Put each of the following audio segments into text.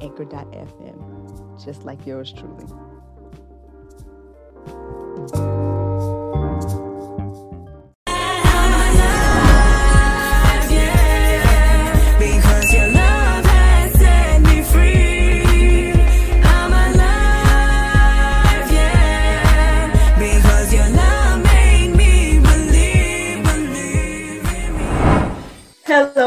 anchor.fm, just like yours truly.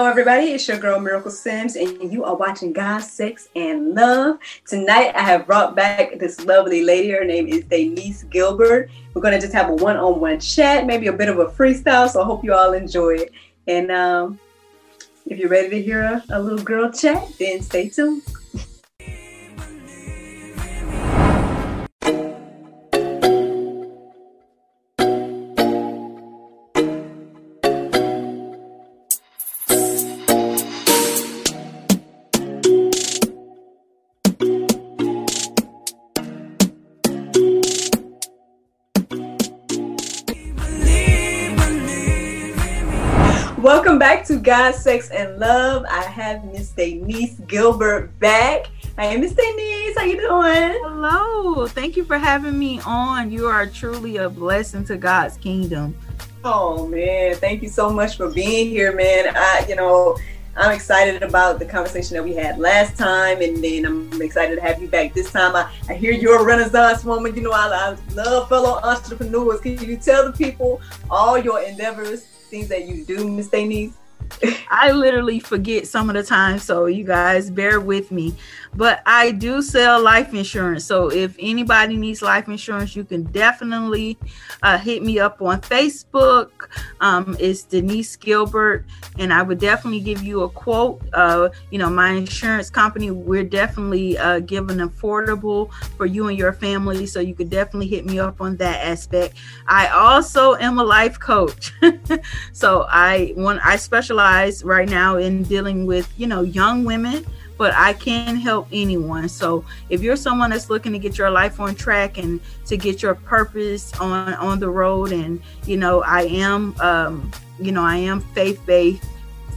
Everybody. It's your girl Miracle Sims, and you are watching God, Sex, and Love. Tonight, I have brought back this lovely lady. Her name is Daniece Gilbert. We're going to just have a one on one chat, maybe a bit of a freestyle. So, I hope you all enjoy it. And um, if you're ready to hear a, a little girl chat, then stay tuned. God, Sex, and Love. I have Miss Daniece Gilbert back. Hey, Miss Daniece, how you doing? Hello. Thank you for having me on. You are truly a blessing to God's kingdom. Oh man, thank you so much for being here, man. I, you know, I'm excited about the conversation that we had last time, and then I'm excited to have you back this time. I, I hear you're a Renaissance woman. You know, I, I love fellow entrepreneurs. Can you tell the people all your endeavors, things that you do, Miss Daniece? I literally forget some of the time, so you guys bear with me. But I do sell life insurance. So if anybody needs life insurance, you can definitely uh, hit me up on Facebook. Um, it's Daniece Gilbert, and I would definitely give you a quote. Uh, you know, my insurance company, we're definitely uh, giving affordable for you and your family. So you could definitely hit me up on that aspect. I also am a life coach. so I want I specialize right now in dealing with, you know, young women, but I can help anyone. So if you're someone that's looking to get your life on track and to get your purpose on on the road and, you know, I am um, you know, I am faith-based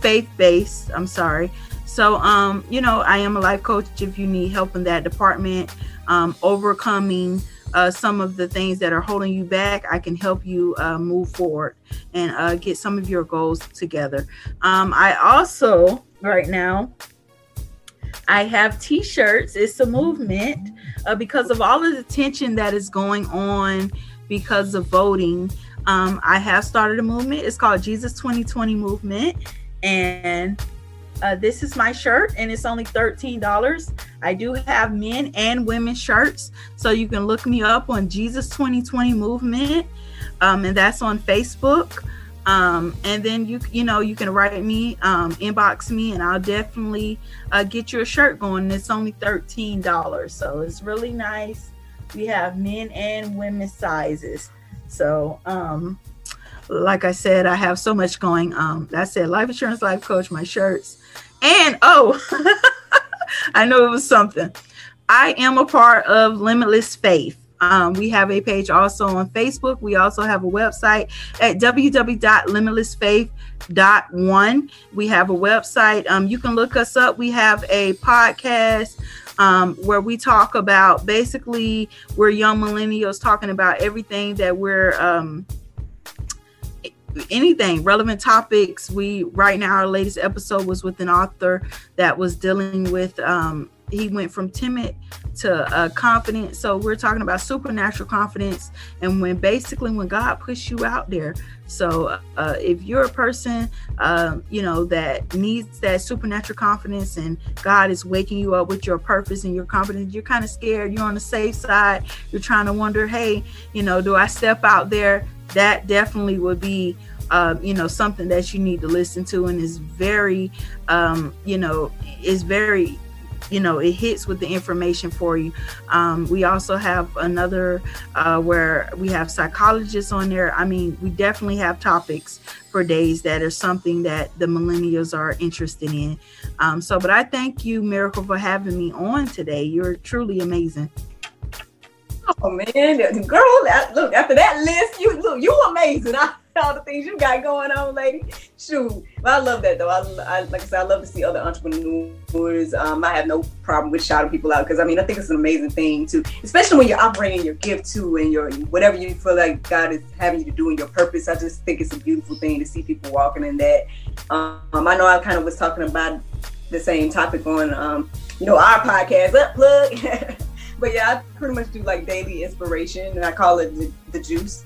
faith-based, I'm sorry. So um, you know, I am a life coach if you need help in that department, um, overcoming uh, some of the things that are holding you back, I can help you uh, move forward and uh, get some of your goals together. Um, I also, right now, I have t-shirts. It's a movement uh, because of all of the tension that is going on because of voting. Um, I have started a movement. It's called Jesus 2020 Movement, and uh, this is my shirt, and it's only thirteen dollars. I do have men and women shirts, so you can look me up on Jesus 2020 Movement, um, and that's on Facebook. Um, and then you you know you can write me, um, inbox me, and I'll definitely uh, get you a shirt going. It's only thirteen dollars, so it's really nice. We have men and women sizes. So, um, like I said, I have so much going. Um, I said life insurance, life coach, my shirts, and oh, I know it was something. I am a part of Limitless Faith. Um, we have a page also on Facebook. We also have a website at www.limitlessfaith.one. We have a website. Um, you can look us up. We have a podcast um, where we talk about basically we're young millennials talking about everything that we're um, anything relevant topics we right now our latest episode was with an author that was dealing with um he went from timid to uh, confident. So we're talking about supernatural confidence and when basically when god puts you out there. So uh, if you're a person um, you know that needs that supernatural confidence and god is waking you up with your purpose and your confidence you're kind of scared you're on the safe side you're trying to wonder hey you know do i step out there? That definitely would be uh, you know something that you need to listen to and is very um, you know is very you know it hits with the information for you. Um, we also have another uh, where we have psychologists on there. I mean we definitely have topics for days that are something that the millennials are interested in. Um, so but i thank you miracle for having me on today. You're truly amazing. Oh man, girl, look after that list, you look, you amazing. All the things you got going on, lady. Shoot, I love that though. I, I like I said, I love to see other entrepreneurs. Um, I have no problem with shouting people out because I mean I think it's an amazing thing too, especially when you're operating your gift too and your whatever you feel like God is having you to do in your purpose. I just think it's a beautiful thing to see people walking in that. Um, I know I kind of was talking about the same topic on um, you know our podcast. Up plug. but yeah, I pretty much do like daily inspiration, and I call it the, the juice.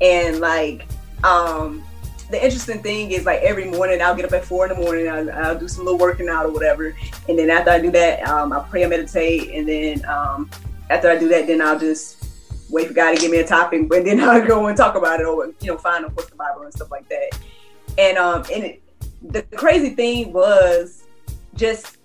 And like, um, the interesting thing is like every morning I'll get up at four in the morning, I'll, I'll do some little working out or whatever, and then after I do that, um, I pray and meditate, and then um, after I do that, then I'll just wait for God to give me a topic, but then I'll go and talk about it or you know find of course the Bible and stuff like that. And um, and it, the crazy thing was just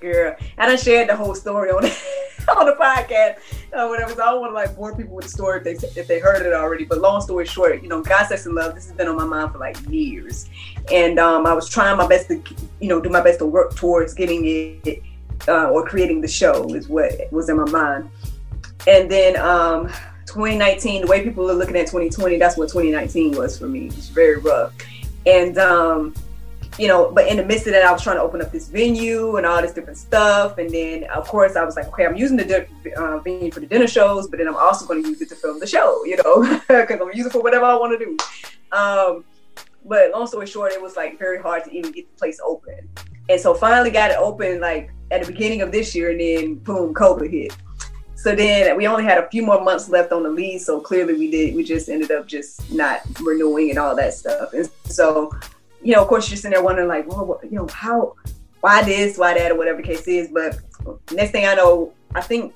girl. And I shared the whole story on on the podcast, uh, whatever. So I don't want to like bore people with the story if they if they heard it already. But long story short, you know, God, sex, and love. This has been on my mind for like years, and um, I was trying my best to you know do my best to work towards getting it uh, or creating the show is what was in my mind. And then um, 2019, the way people are looking at 2020, that's what 2019 was for me. It was very rough, and um, you know, but in the midst of that, I was trying to open up this venue and all this different stuff. And then, of course, I was like, okay, I'm using the di- uh, venue for the dinner shows, but then I'm also going to use it to film the show, you know, because I'm using it for whatever I want to do. Um, but long story short, it was like very hard to even get the place open. And so finally got it open like at the beginning of this year, and then boom, COVID hit. So then we only had a few more months left on the lease. So clearly we did, we just ended up just not renewing and all that stuff. And so you know, of course, you're sitting there wondering, like, well, what, you know, how, why this, why that, or whatever the case is. But next thing I know, I think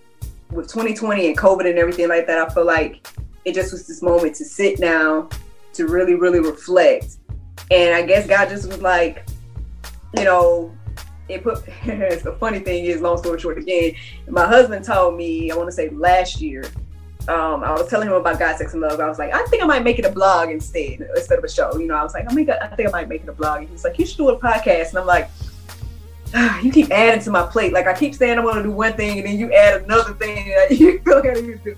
with 2020 and COVID and everything like that, I feel like it just was this moment to sit down, to really, really reflect. And I guess God just was like, you know, it put. the funny thing is, long story short, again, my husband told me, I want to say last year, um, I was telling him about God, Sex, and Love. I was like, I think I might make it a blog instead, instead of a show. You know, I was like, I make, a, I think I might make it a blog. And he's like, you should do a podcast. And I'm like, ah, you keep adding to my plate. Like I keep saying I want to do one thing, and then you add another thing that you feel like to do.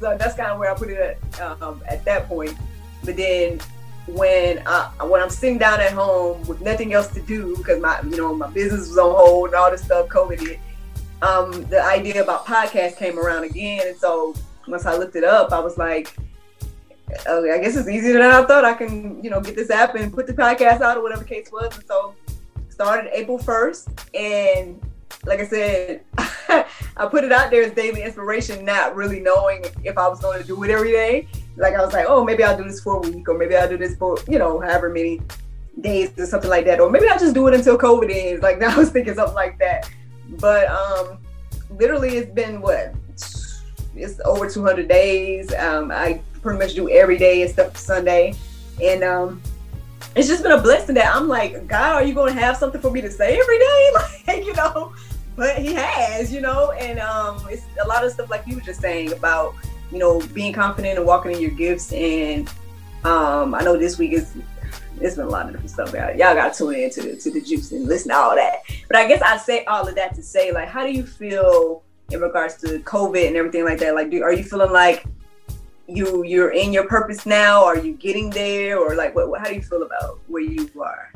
So that's kind of where I put it at, um, at that point. But then when I, when I'm sitting down at home with nothing else to do because my you know my business was on hold and all this stuff, COVID hit. Um, the idea about podcast came around again, and so once I looked it up, I was like, okay, I guess it's easier than I thought. I can, you know, get this app and put the podcast out or whatever the case was. And so started April 1st. And like I said, I put it out there as daily inspiration, not really knowing if I was going to do it every day. Like I was like, oh, maybe I'll do this for a week, or maybe I'll do this for, you know, however many days or something like that. Or maybe I'll just do it until COVID ends. Like I was thinking something like that. But um literally it's been what it's over 200 days. Um, I pretty much do every day except Sunday, and um, it's just been a blessing that I'm like, God, are you going to have something for me to say every day? Like, you know, but He has, you know, and um, it's a lot of stuff like you were just saying about, you know, being confident and walking in your gifts. And um, I know this week is. It's been a lot of different stuff. Y'all, y'all got to tune in to the, to the juice and listen to all that. But I guess I say all of that to say, like, how do you feel in regards to COVID and everything like that? Like, do, are you feeling like you you're in your purpose now? Are you getting there, or like, what? How do you feel about where you are?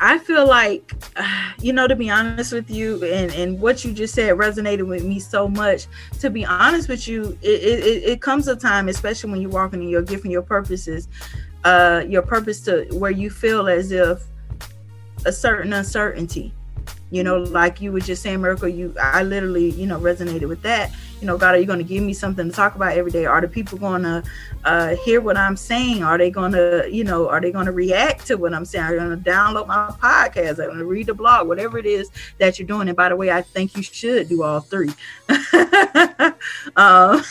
I feel like, you know, to be honest with you, and, and what you just said resonated with me so much. To be honest with you, it, it, it comes a time, especially when you're walking in your gift and your purposes, uh, your purpose to where you feel as if a certain uncertainty. You know, like you were just saying, Miracle, you I literally, you know, resonated with that. You know, God, are you going to give me something to talk about every day? Are the people going to uh, hear what I'm saying? Are they going to, you know, are they going to react to what I'm saying? Are they going to download my podcast? Are going to read the blog? Whatever it is that you're doing. And by the way, I think you should do all three. um,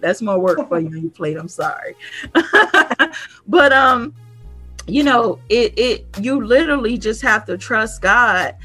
that's more work for you you played. I'm sorry, but um, you know, it it you literally just have to trust God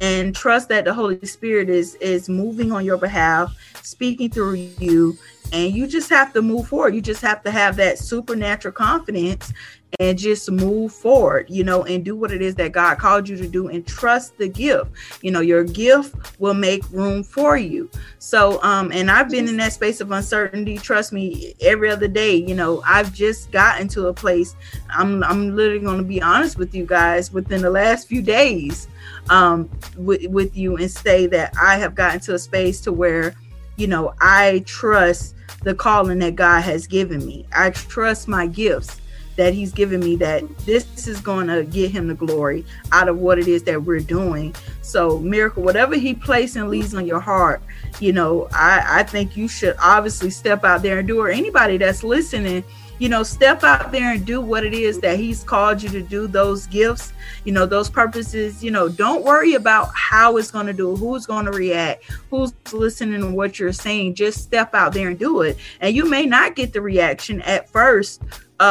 and trust that the Holy Spirit is is moving on your behalf, speaking through you, and you just have to move forward. You just have to have that supernatural confidence and just move forward, you know, and do what it is that God called you to do and trust the gift. You know, your gift will make room for you. So, um, and I've been in that space of uncertainty. Trust me, every other day, you know, I've just gotten to a place. I'm, I'm literally going to be honest with you guys within the last few days, um, with, with you and say that I have gotten to a space to where, you know, I trust the calling that God has given me. I trust my gifts that he's given me that this is going to get him the glory out of what it is that we're doing so miracle whatever he placed and leaves on your heart you know i i think you should obviously step out there and do or anybody that's listening you know step out there and do what it is that he's called you to do those gifts you know those purposes you know don't worry about how it's going to do who's going to react who's listening to what you're saying just step out there and do it and you may not get the reaction at first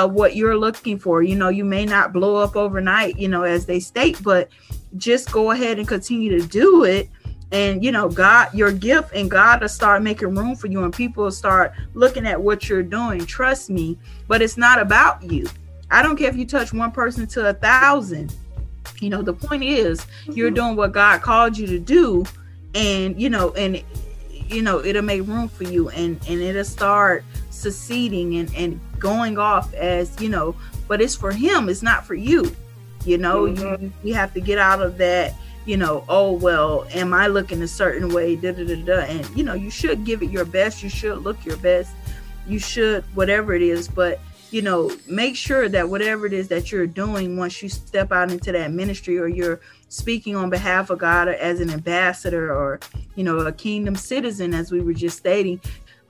what you're looking for. You know, you may not blow up overnight, you know, as they state, but just go ahead and continue to do it. And you know, God, your gift and God will start making room for you, and people will start looking at what you're doing. Trust me, but it's not about you. I don't care if you touch one person to a thousand. You know, the point is you're doing what God called you to do, and you know, and you know, it'll make room for you, and and it'll start succeeding and and going off as you know but it's for him it's not for you you know Mhm. you, you have to get out of that you know oh well am i looking a certain way? Da, da, da, da. and you know you should give it your best. You should look your best. You should whatever it is. But you know make sure that whatever it is that you're doing once you step out into that ministry or you're speaking on behalf of god or as an ambassador or you know a kingdom citizen as we were just stating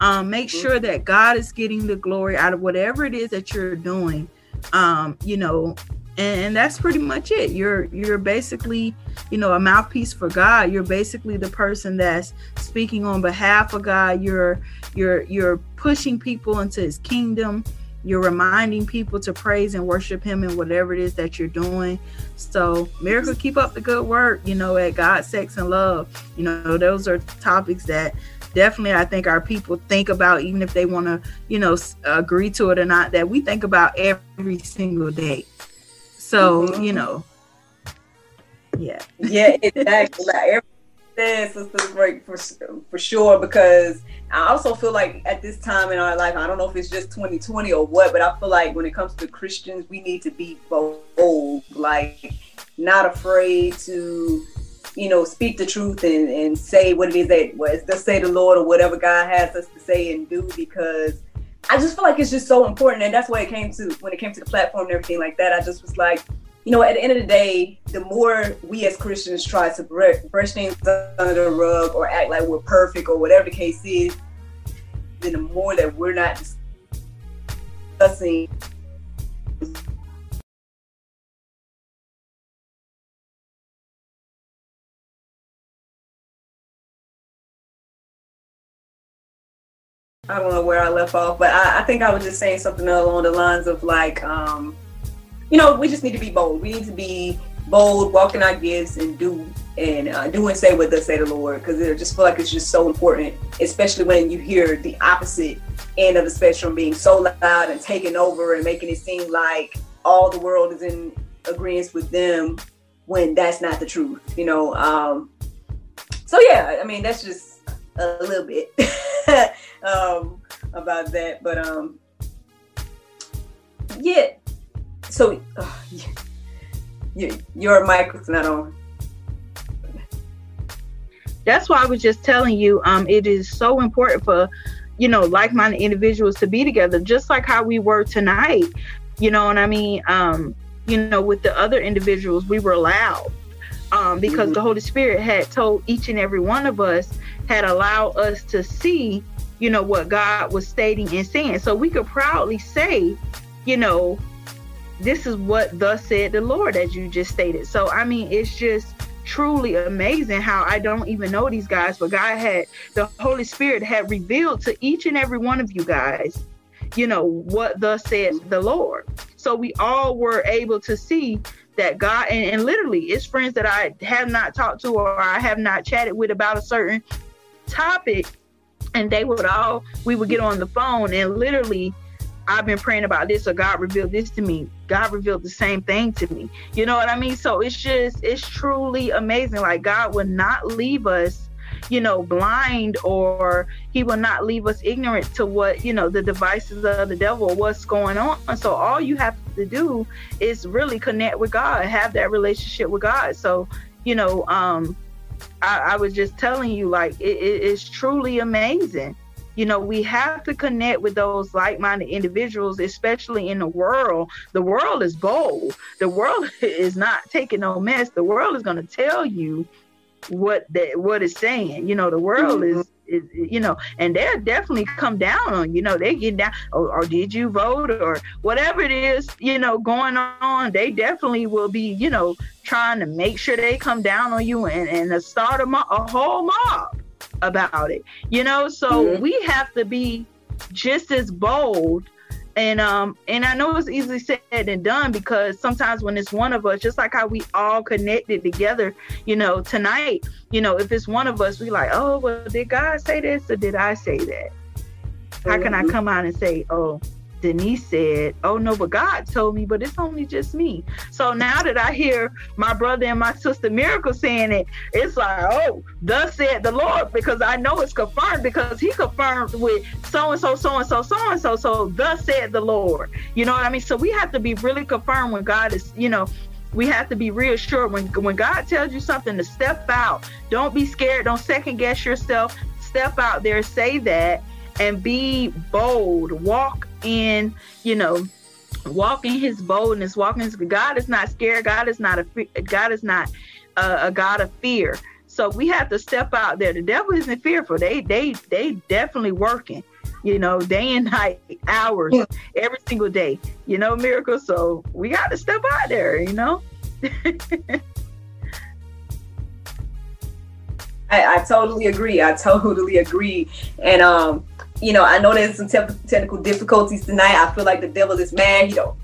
um, make Mhm. sure that god is getting the glory out of whatever it is that you're doing. Um, you know and, and that's pretty much it. You're you're basically you know a mouthpiece for god. You're basically the person that's speaking on behalf of god. You're you're you're pushing people into his kingdom. You're reminding people to praise and worship him in whatever it is that you're doing. So miracle keep up the good work you know at god sex and love. You know those are topics that definitely i think our people think about even if they want to you know agree to it or not that we think about every single day so Mhm. you know yeah yeah, exactly. like everything says, Sister Break for for sure. Because I also feel like at this time in our life, I don't know if it's just 2020 or what, but I feel like when it comes to Christians, we need to be bold, like not afraid to, you know, speak the truth and and say what it is that was to say the Lord or whatever God has us to say and do because. I just feel like it's just so important, and that's why it came to when it came to the platform and everything like that. I just was like, you know, at the end of the day, the more we as Christians try to brush, brush things under the rug or act like we're perfect or whatever the case is, then the more that we're not discussing I don't know where I left off, but I, I think I was just saying something along the lines of like, um, you know, we just need to be bold. We need to be bold, walk in our gifts, and do and uh, do and say what thus say the Lord, because I just feel like it's just so important, especially when you hear the opposite end of the spectrum being so loud and taking over and making it seem like all the world is in agreement with them when that's not the truth, you know. Um, so yeah, I mean that's just a little bit um, about that, but um, yeah. So uh, yeah. your mic not on. that's why I was just telling you, um, it is so important for, you know, like-minded individuals to be together, just like how we were tonight. You know what I mean? Um, you know, with the other individuals, we were loud. Um, because Mhm. the Holy Spirit had told each and every one of us, had allowed us to see, you know, what God was stating and saying. So we could proudly say, you know, this is what thus said the Lord, as you just stated. So I mean, it's just truly amazing how I don't even know these guys, but God had the Holy Spirit had revealed to each and every one of you guys, you know, what thus said the Lord. So we all were able to see that God and, and literally it's friends that I have not talked to or I have not chatted with about a certain topic and they would all we would get on the phone and literally I've been praying about this or God revealed this to me. God revealed the same thing to me. You know what I mean? So it's just it's truly amazing. Like God would not leave us, you know, blind or he will not leave us ignorant to what, you know, the devices of the devil what's going on. So all you have to do is really connect with God, have that relationship with God. So, you know, um I, I was just telling you, like, it, it is truly amazing. You know, we have to connect with those like minded individuals, especially in the world. The world is bold. The world is not taking no mess. The world is going to tell you what that what it's saying. You know, the world Mhm. is, is you know, and they'll definitely come down on you know they get down or, or did you vote or whatever it is you know going on. They definitely will be you know trying to make sure they come down on you and and start a, mo- a whole mob about it. You know, so Mhm. we have to be just as bold and um and i know it's easily said than done because sometimes when it's one of us just like how we all connected together you know tonight you know if it's one of us we like oh well did god say this or did i say that how can i Mhm. come out and say oh Daniece said oh no but god told me but it's only just me. So now that i hear my brother and my sister miracle saying it it's like oh thus said the lord because i know it's confirmed because he confirmed with so and so so and so so and so so thus said the lord. You know what i mean? So we have to be really confirmed when god is you know we have to be reassured. When when god tells you something to step out. Don't be scared. Don't second guess yourself. Step out there say that and be bold. Walk in you know walking his boldness. Walking his god is not scared. God is not a god is not a, a god of fear. So we have to step out there. The devil isn't fearful. They they they definitely working you know day and night hours Yeah. every single day you know miracle so we got to step out there you know? I, I totally agree. I totally agree. And um, you know, I know there's some te- technical difficulties tonight. I feel like the devil is mad. You know,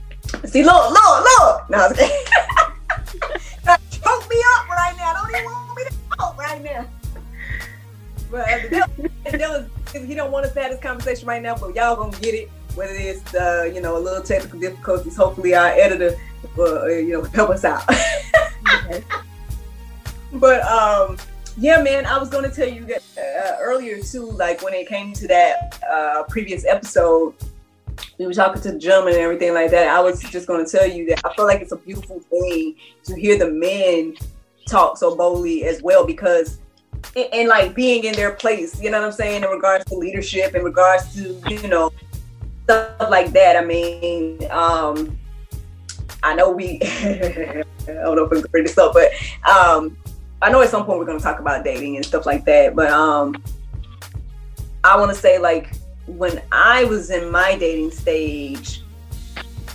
see, look, look, look. No, choke me up right now. Don't even want me to talk right now. But the devil, the devil is- he don't want us to have this conversation right now. But y'all gonna get it. Whether it's uh, you know a little technical difficulties, hopefully our editor will uh, you know help us out. But um, yeah, man, I was gonna tell you that uh, earlier too. Like when it came to that uh, previous episode, we were talking to the gentleman and everything like that. I was just gonna tell you that I feel like it's a beautiful thing to hear the men talk so boldly as well because. And, and like being in their place, you know what I'm saying, in regards to leadership, in regards to you know stuff like that. I mean, um, I know we, I don't know if we can bring this up, but um, I know at some point we're gonna talk about dating and stuff like that, but um, I want to say like when I was in my dating stage,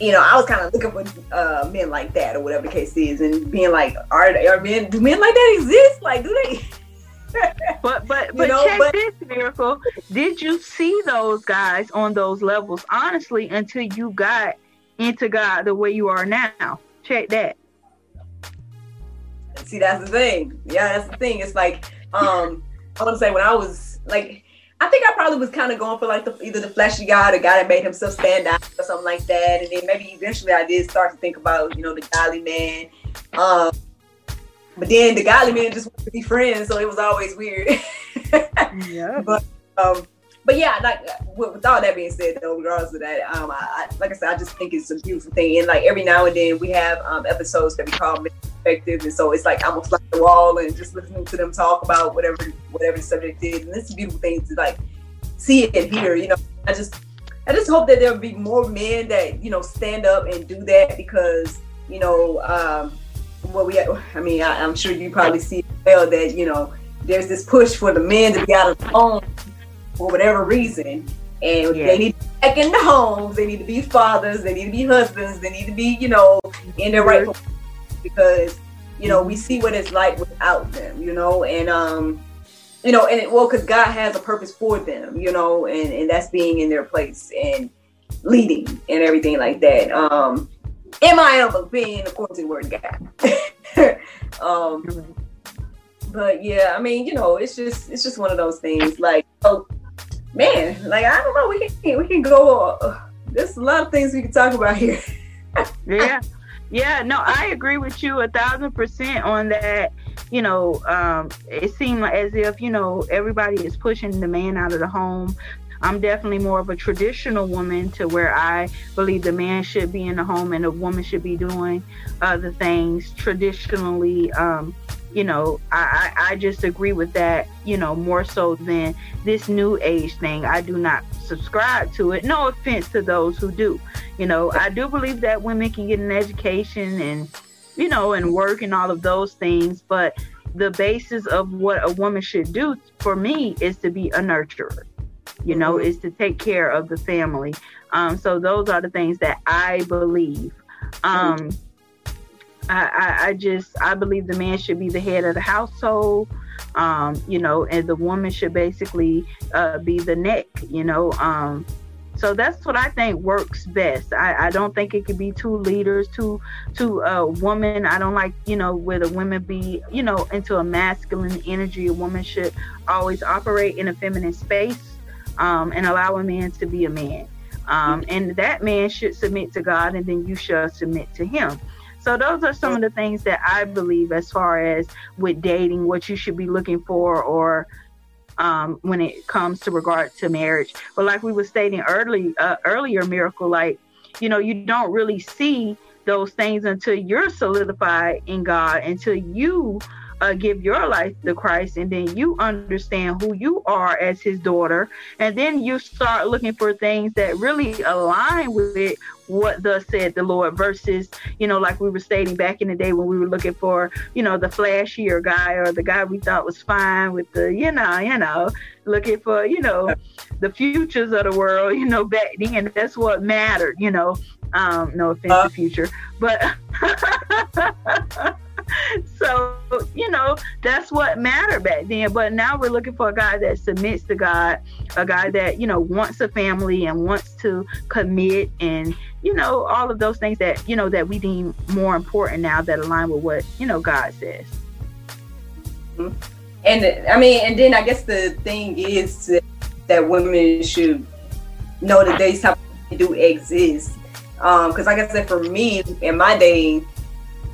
you know, I was kind of looking for uh, men like that or whatever the case is, and being like, are, are men do men like that exist? Like, do they? But but You but know, check but- this miracle. Did you see those guys on those levels honestly until you got into God the way you are now? Check that. See, that's the thing. Yeah, that's the thing. It's like, um, I want to say when I was like, I think I probably was kind of going for like the, either the flashy guy, the guy that made himself stand out, or something like that. And then maybe eventually I did start to think about, you know, the godly man. Um, but then the godly man just wanted to be friends, so it was always weird. Yeah. But um, but yeah, like with, with all that being said, though, regardless of that, um, I, I, like I said, I just think it's a beautiful thing. And like every now and then, we have um, episodes that we call Perspective, and so it's like almost like the wall and just listening to them talk about whatever whatever the subject is. And it's a beautiful thing to like see it and hear. You know, I just I just hope that there'll be more men that you know stand up and do that because you know um, what we I mean I, I'm sure you probably see as well that you know there's this push for the men to be out of the home for whatever reason. And Yeah. they need to be back in the homes. They need to be fathers. They need to be husbands. They need to be, you know, in their rightful because, you know, we see what it's like without them, you know, and um, you know, and it, well, because God has a purpose for them, you know, and and that's being in their place and leading and everything like that. Um, in my humble opinion, according to the word God. um, but yeah, I mean, you know, it's just it's just one of those things. Like, oh man, like I don't know, we can we can go. Uh, there's a lot of things we can talk about here. yeah yeah no i agree with you a thousand percent on that. You know um it seemed as if you know everybody is pushing the man out of the home. I'm definitely more of a traditional woman to where i believe the man should be in the home and the woman should be doing other things traditionally um you know, I, I, I just agree with that, you know, more so than this new age thing. I do not subscribe to it. No offense to those who do. You know, I do believe that women can get an education and, you know, and work and all of those things, but the basis of what a woman should do for me is to be a nurturer. You know, is to take care of the family. Um, so those are the things that I believe. Um, I, I, I just I believe the man should be the head of the household. Um, you know, and the woman should basically uh, be the neck. You know, um, so that's what I think works best. I, I don't think it could be two leaders, two two uh, woman. I don't like you know where the women be you know into a masculine energy. A woman should always operate in a feminine space um, and allow a man to be a man. Um, and that man should submit to God, and then you shall submit to him. So those are some of the things that I believe as far as with dating, what you should be looking for, or um, when it comes to regard to marriage. But like we were stating early uh, earlier, miracle, like you know, you don't really see those things until you're solidified in God, until you uh, give your life to Christ, and then you understand who you are as His daughter, and then you start looking for things that really align with what thus said the Lord versus, you know, like we were stating back in the day when we were looking for, you know, the flashier guy or the guy we thought was fine with the, you know, you know, looking for, you know, the futures of the world, you know, back then that's what mattered, you know. Um, no offense Uh. to future, but so you know that's what mattered back then. But now we're looking for a guy that submits to god a guy that you know wants a family and wants to commit and you know all of those things that you know that we deem more important now that align with what you know god says. Mm-hmm. And I mean, and then I guess the thing is that, women should know that type do exist. Um, because, like I said, for me in my dating,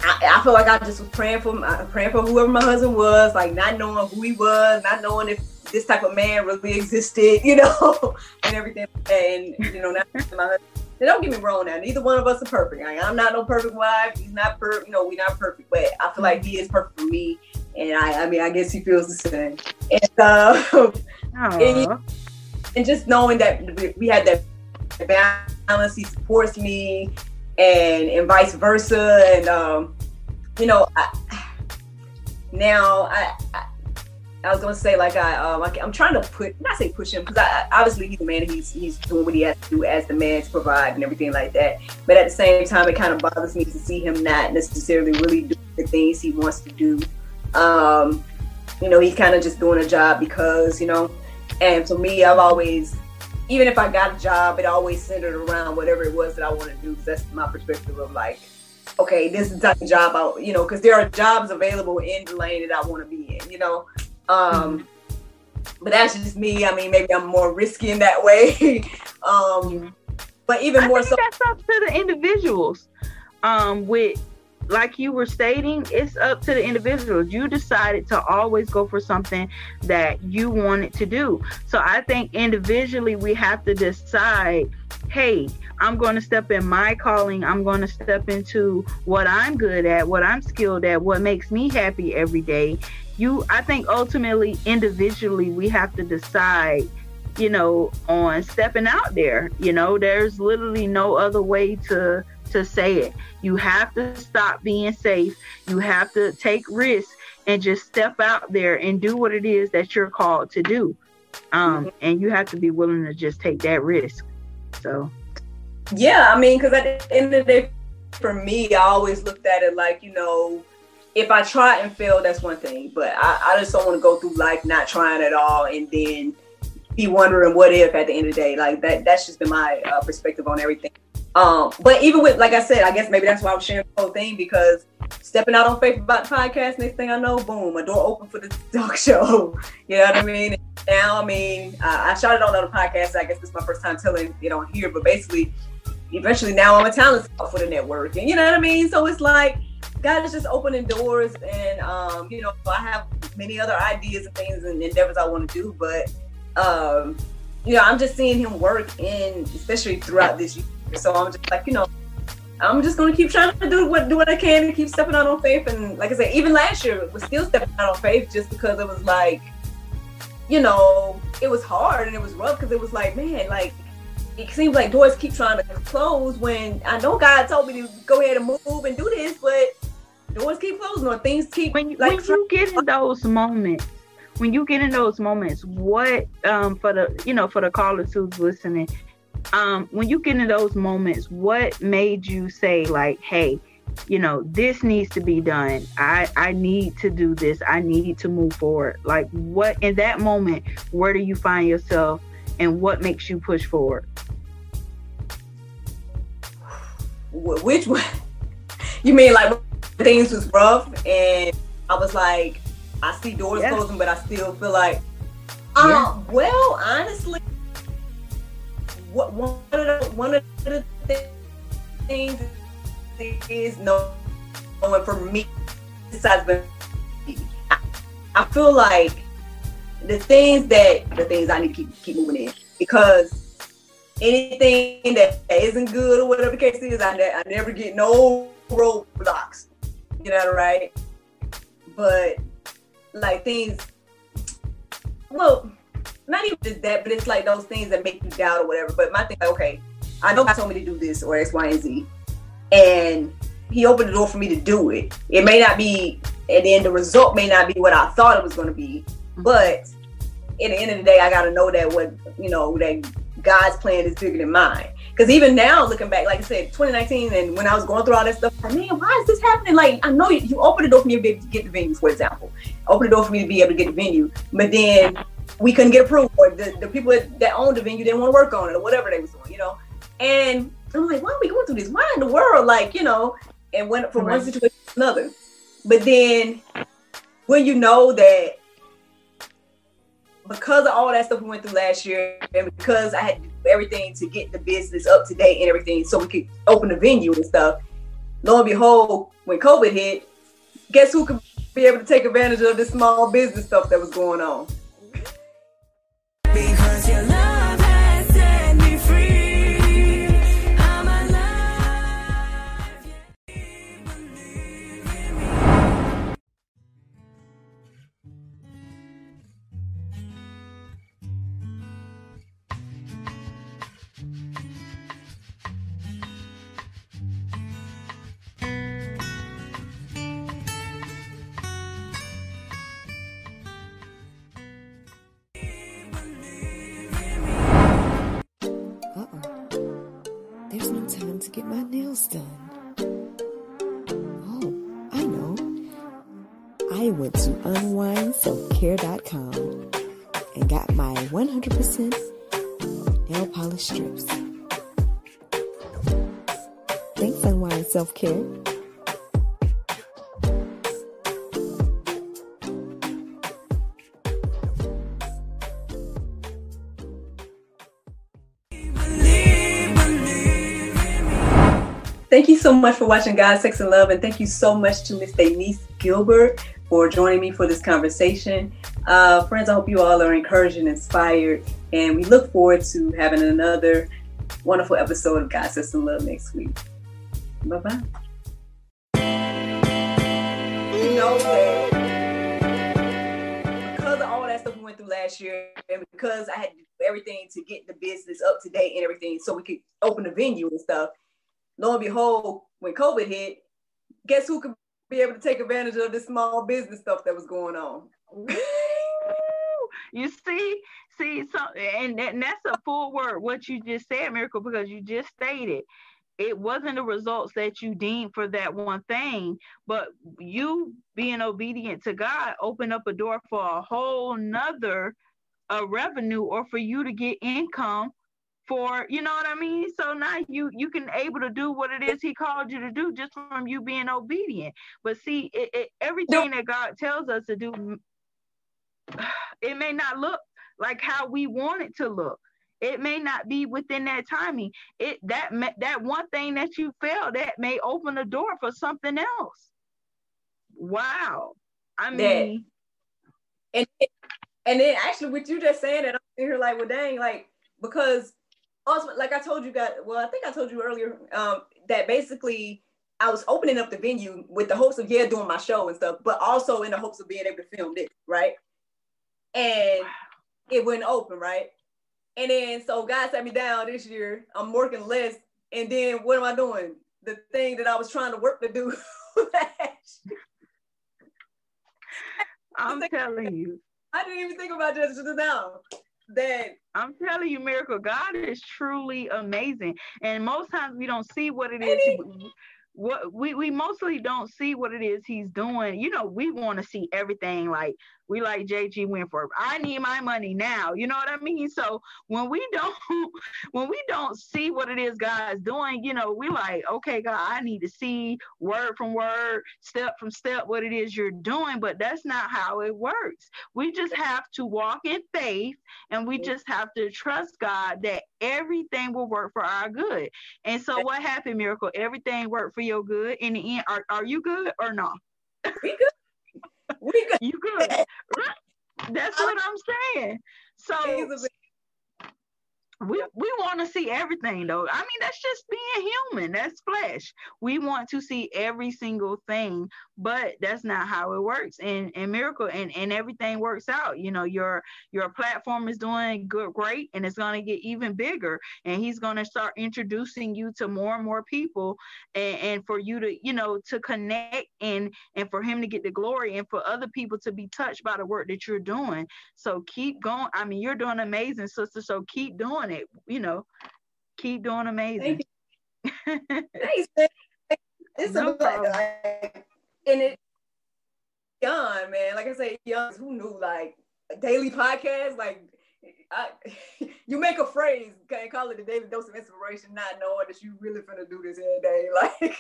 I, I feel like I just was praying for my, praying for whoever my husband was, like not knowing who he was, not knowing if this type of man really existed, you know, and everything. And you know, not my husband. Now, don't get me wrong. Now, neither one of us are perfect. Like, I'm not no perfect wife. He's not perfect. You know, we're not perfect, but I feel like he is perfect for me. And I, I mean, I guess he feels the same. And uh, Aw. and just knowing that we- we had that balance, he supports me, and and vice versa. And um, you know, I, now I, I I was gonna say like I um I, am trying to put not say push him because I, I- obviously he's the man and he's he's doing what he has to do as the man to provide and everything like that. But at the same time, it kind of bothers me to see him not necessarily really do the things he wants to do. Um, you know, he's kind of just doing a job because you know. And for me, I've always, even if I got a job, it always centered around whatever it was that I want to do. Because that's my perspective of like, okay, this is the type of job I, you know, because there are jobs available in the lane that I want to be in, you know. Um, but that's just me. I mean, maybe I'm more risky in that way. um, but even I more so, that's up to the individuals. Um, with like you were stating, it's up to the individuals. You decided to always go for something that you wanted to do. So I think individually we have to decide, hey, I'm going to step in my calling. I'm going to step into what I'm good at, what I'm skilled at, what makes me happy every day. You, I think ultimately, individually, we have to decide you know, on stepping out there. You know, there's literally no other way to to say it. You have to stop being safe. You have to take risks and just step out there and do what it is that you're called to do. Um, and you have to be willing to just take that risk. So yeah, I mean, because at the end of the day, for me, I always looked at it like, you know, if I try and fail, that's one thing. But I, I just don't want to go through life not trying at all and then be wondering what if at the end of the day. Like that, that's just been my uh, perspective on everything. Um, but even with, like I said, I guess maybe that's why I'm sharing the whole thing because stepping out on faith about the podcast, next thing I know, boom, a door open for the talk show. You know what I mean? Now, I mean, I shot it on other podcasts. I guess this is my first time telling it on here, but basically, eventually now I'm a talent scout for the network. And you know what I mean? So it's like, God is just opening doors, and um, you know, I have many other ideas and things and endeavors I want to do, but um, you know, I'm just seeing him work in, especially throughout this year. So I'm just like, you know, I'm just gonna keep trying to do what do what I can and keep stepping out on faith. And like I said, even last year was still stepping out on faith just because it was like, you know, it was hard and it was rough because it was like, man, like it seems like doors keep trying to close when I know God told me to go ahead and move and do this, but doors keep closing or things keep when you, like when you get in those moments when you get in those moments what um for the you know for the callers who's listening um when you get in those moments what made you say like hey you know this needs to be done. I i need to do this. I need to move forward. Like what in that moment where do you find yourself and what makes you push forward? Which one? You mean like things was rough and I was like, I see doors Yeah. closing, but I still feel like, um, well, honestly, what one of the one of the thi- things is no knowing for me besides the I, I feel like the things that the things I need to keep keep moving in because anything that isn't good or whatever the case is, I, ne- I never get no roadblocks. You know, right? But like things, well, not even just that, but it's like those things that make you doubt or whatever. But my thing, like, okay, I know God told me to do this or X, Y, and Z, and He opened the door for me to do it. It may not be, and then the result may not be what I thought it was going to be, mm-hmm. but at the end of the day, I got to know that what you know that God's plan is bigger than mine. Because even now, looking back, like I said, 2019, and when I was going through all that stuff, like, man, why is this happening? Like, I know you, you opened the door for me to be able to get the venue, for example. Open the door for me to be able to get the venue, but then we couldn't get approved, or the, the people that, owned the venue didn't want to work on it, or whatever they was doing, you know. And I'm like, why are we going through this? Why in the world? Like, you know, and went from one situation to another. But then when you know that because of all that stuff we went through last year, and because I had everything to get the business up to date and everything, so we could open the venue and stuff. Lo and behold, when COVID hit, guess who could be able to take advantage of this small business stuff that was going on? Thank you so much for watching God, Sex, and Love, and thank you so much to Miss Daniece Gilbert for joining me for this conversation. Uh, friends, I hope you all are encouraged and inspired, and we look forward to having another wonderful episode of God, Sex, and Love next week. Bye bye. You know because of all that stuff we went through last year, and because I had to do everything to get the business up to date and everything, so we could open the venue and stuff lo and behold, when COVID hit, guess who could be able to take advantage of this small business stuff that was going on? you see see so and, that, and that's a full word what you just said miracle because you just stated it wasn't the results that you deemed for that one thing but you being obedient to god opened up a door for a whole nother uh, revenue or for you to get income for you know what I mean. So now you you can able to do what it is He called you to do just from you being obedient. But see, it, it, everything that God tells us to do, it may not look like how we want it to look. It may not be within that timing. It that that one thing that you felt that may open the door for something else. Wow. I That- mean, and and then actually with you just saying that I'm sitting here like well dang like because also like I told you guys well I think I told you earlier um that basically I was opening up the venue with the hopes of yeah doing my show and stuff but also in the hopes of being able to film this right? And it wouldn't open right? And then so God sat me down this year. I'm working less. And then what am I doing? The thing that I was trying to work to do. I'm telling you. I didn't even think about this just now that I'm telling you, Miracle, God is truly amazing. And most times we don't see what it is. What we, we mostly don't see what it is he's doing. You know, we want to see everything like we like JG Wentworth. I need my money now. You know what I mean? So when we don't when we don't see what it is God's doing, you know, we like, okay, God, I need to see word from word, step from step what it is you're doing, but that's not how it works. We just have to walk in faith and we just have to trust God that everything will work for our good. And so what happened, Miracle? Everything worked for your good. In the end, are, are you good or not? we good. We good. You good. Right. That's what I'm saying. So we we want to see everything though. I mean, that's just being human. That's flesh. We want to see every single thing, but that's not how it works. And and miracle and and everything works out. You know, your your platform is doing good, great, and it's gonna get even bigger. And he's gonna start introducing you to more and more people, and, and for you to you know to connect and and for him to get the glory, and for other people to be touched by the work that you're doing. So keep going. I mean, you're doing amazing, sister. So keep doing it. You know, keep doing amazing. Thanks. It's No a problem. like, and it young man. Like I say, young. Who knew like a daily podcast? Like, I, you make a phrase, okay, call it a daily dose of inspiration, not knowing that you really finna do this every day. Like,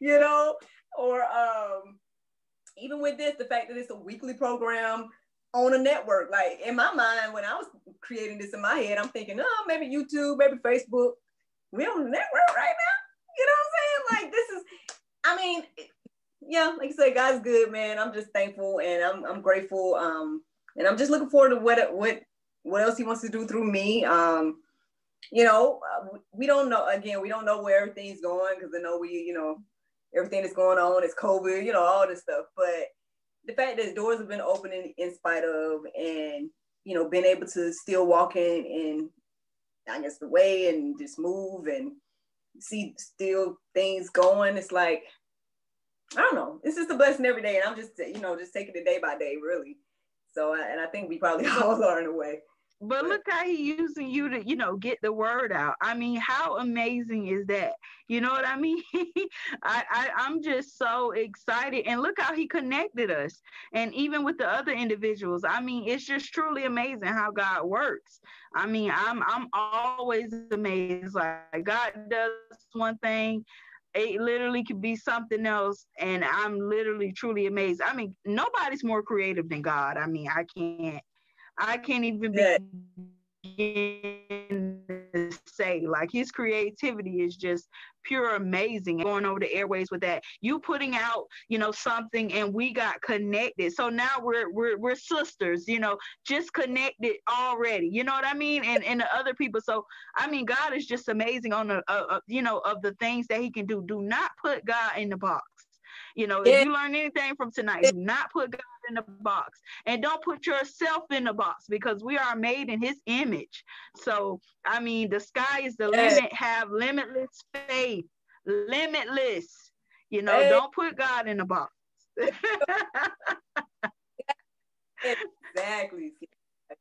you know, or um, even with this, the fact that it's a weekly program on a network. Like in my mind, when I was creating this in my head, I'm thinking, oh, maybe YouTube, maybe Facebook. We on the network right now. You know what I'm saying? Like this is, I mean, yeah, like you say, God's good, man. I'm just thankful and I'm I'm grateful. Um, and I'm just looking forward to what what what else He wants to do through me. Um, you know, we don't know. Again, we don't know where everything's going because I know we, you know, everything that's going on is COVID. You know, all this stuff, but the fact that doors have been opening in spite of and you know being able to still walk in and i guess the way and just move and see still things going it's like i don't know. It's just a blessing every day and i'm just you know just taking it day by day really. So and i think we probably all are in a way But look how he using you to, you know, get the word out. I mean, how amazing is that? You know what I mean? I, I I'm just so excited. And look how he connected us. And even with the other individuals, I mean, it's just truly amazing how God works. I mean, I'm I'm always amazed. Like God does one thing, it literally could be something else and i'm literally truly amazed i mean nobody's more creative than god i mean i can't i can't even begin to say like his creativity is just pure amazing going over the airways with that. You putting out you know something and we got connected. So now we're we're, we're sisters you know just connected already you know what i mean? And and the other people. So i mean god is just amazing on the uh, uh, you know of the things that he can do. Do not put god in the box you know Yeah. if you learn anything from tonight do not put god in the box. And don't put yourself in the box because we are made in his image. So i mean the sky is the Yeah. limit. Have limitless faith. Limitless. You know Hey. don't put god in the box. Exactly.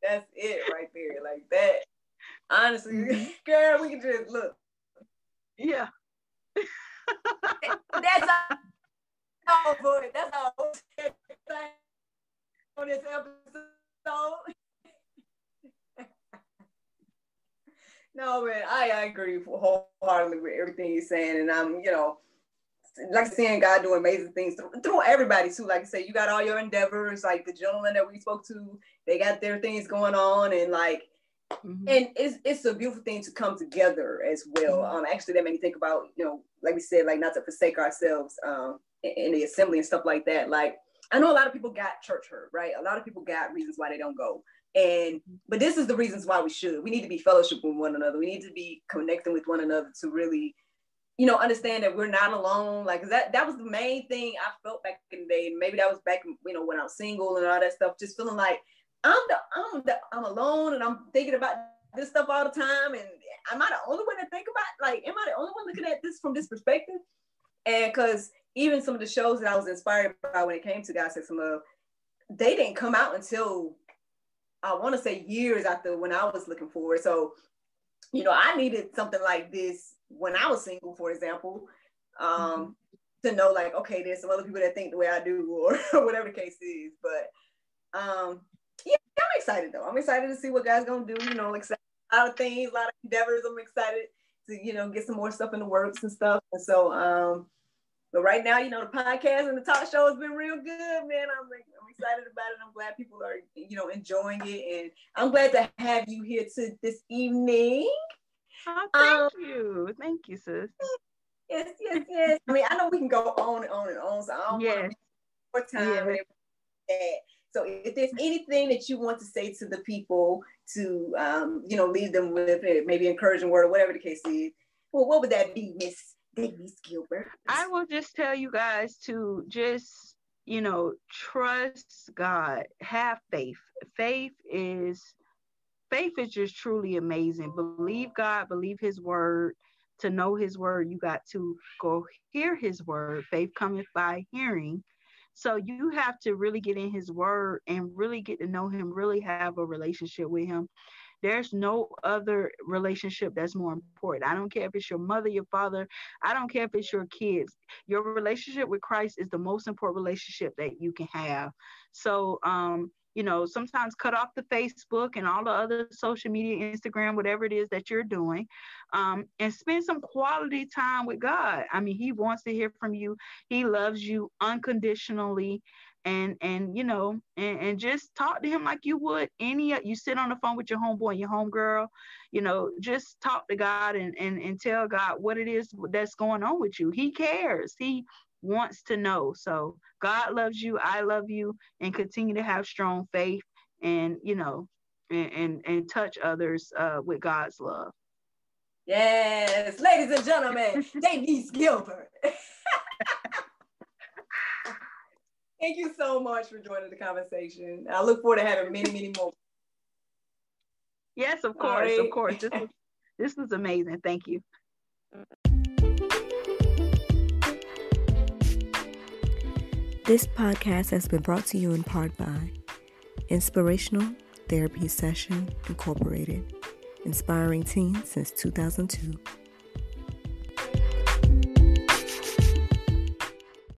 That's it right there like that. Honestly Mhm. girl we can just look. Yeah. That's all it. That's all on this episode. No, man, I, I agree wholeheartedly with everything you're saying, and I'm, you know, like seeing God do amazing things through, through everybody too. Like I said, you got all your endeavors. Like the gentleman that we spoke to, they got their things going on, and like, Mhm. and it's it's a beautiful thing to come together as well. Mm-hmm. Um, actually, that made me think about, you know, like we said, like not to forsake ourselves, um, in, the assembly and stuff like that. Like I know a lot of people got church hurt, right? A lot of people got reasons why they don't go. And but this is the reasons why we should. We need to be fellowship with one another. We need to be connecting with one another to really, you know, understand that we're not alone. Like that that was the main thing I felt back in the day. Maybe that was back, you know, when I was single and all that stuff, just feeling like I'm the I'm the I'm alone and I'm thinking about this stuff all the time. And am I the only one to think about like am I the only one looking at this from this perspective? And because even some of the shows that I was inspired by when it came to God Sex and Love, they didn't come out until I want to say years after when I was looking for it. So, you know, I needed something like this when I was single, for example, um, to know like, okay, there's some other people that think the way I do, or whatever the case is. But um, yeah, I'm excited though. I'm excited to see what God's gonna do. You know, like a lot of things, a lot of endeavors. I'm excited to you know get some more stuff in the works and stuff. And so, um, but right now, you know, the podcast and the talk show has been real good, man. I'm like, I'm excited about it. I'm glad people are, you know, enjoying it, and I'm glad to have you here to this evening. Oh, thank Um, you. Thank you, sis. Yes, yes, yes. I mean, I know we can go on and on and on, so I don't want Yes. to more time. Yeah. and that. So if there's anything that you want to say to the people to, um, you know, leave them with maybe encouraging word or whatever the case is, well, what would that be, Miss Daniece Gilbert? I will just tell you guys to just, you know, trust God, have faith. Faith is faith is just truly amazing. Believe God, believe his word. To know his word, you got to go hear his word. Faith cometh by hearing. So you have to really get in his word and really get to know him, really have a relationship with him. There's no other relationship that's more important. I don't care if it's your mother, your father, I don't care if it's your kids. Your relationship with Christ is the most important relationship that you can have. So, um, you know, sometimes cut off the Facebook and all the other social media, Instagram, whatever it is that you're doing, um, and spend some quality time with God. I mean, He wants to hear from you. He loves you unconditionally, and and you know, and, and just talk to Him like you would any. You sit on the phone with your homeboy and your homegirl, you know, just talk to God and and and tell God what it is that's going on with you. He cares. He wants to know. So God loves you. I love you, and continue to have strong faith, and you know, and and, and touch others uh, with God's love. Yes, ladies and gentlemen, Daniece Gilbert. Thank you so much for joining the conversation. I look forward to having many, many more. Yes, of course, right. of course. This was, this was amazing. Thank you. This podcast has been brought to you in part by Inspirational Therapy Session Incorporated, inspiring teens since 2002.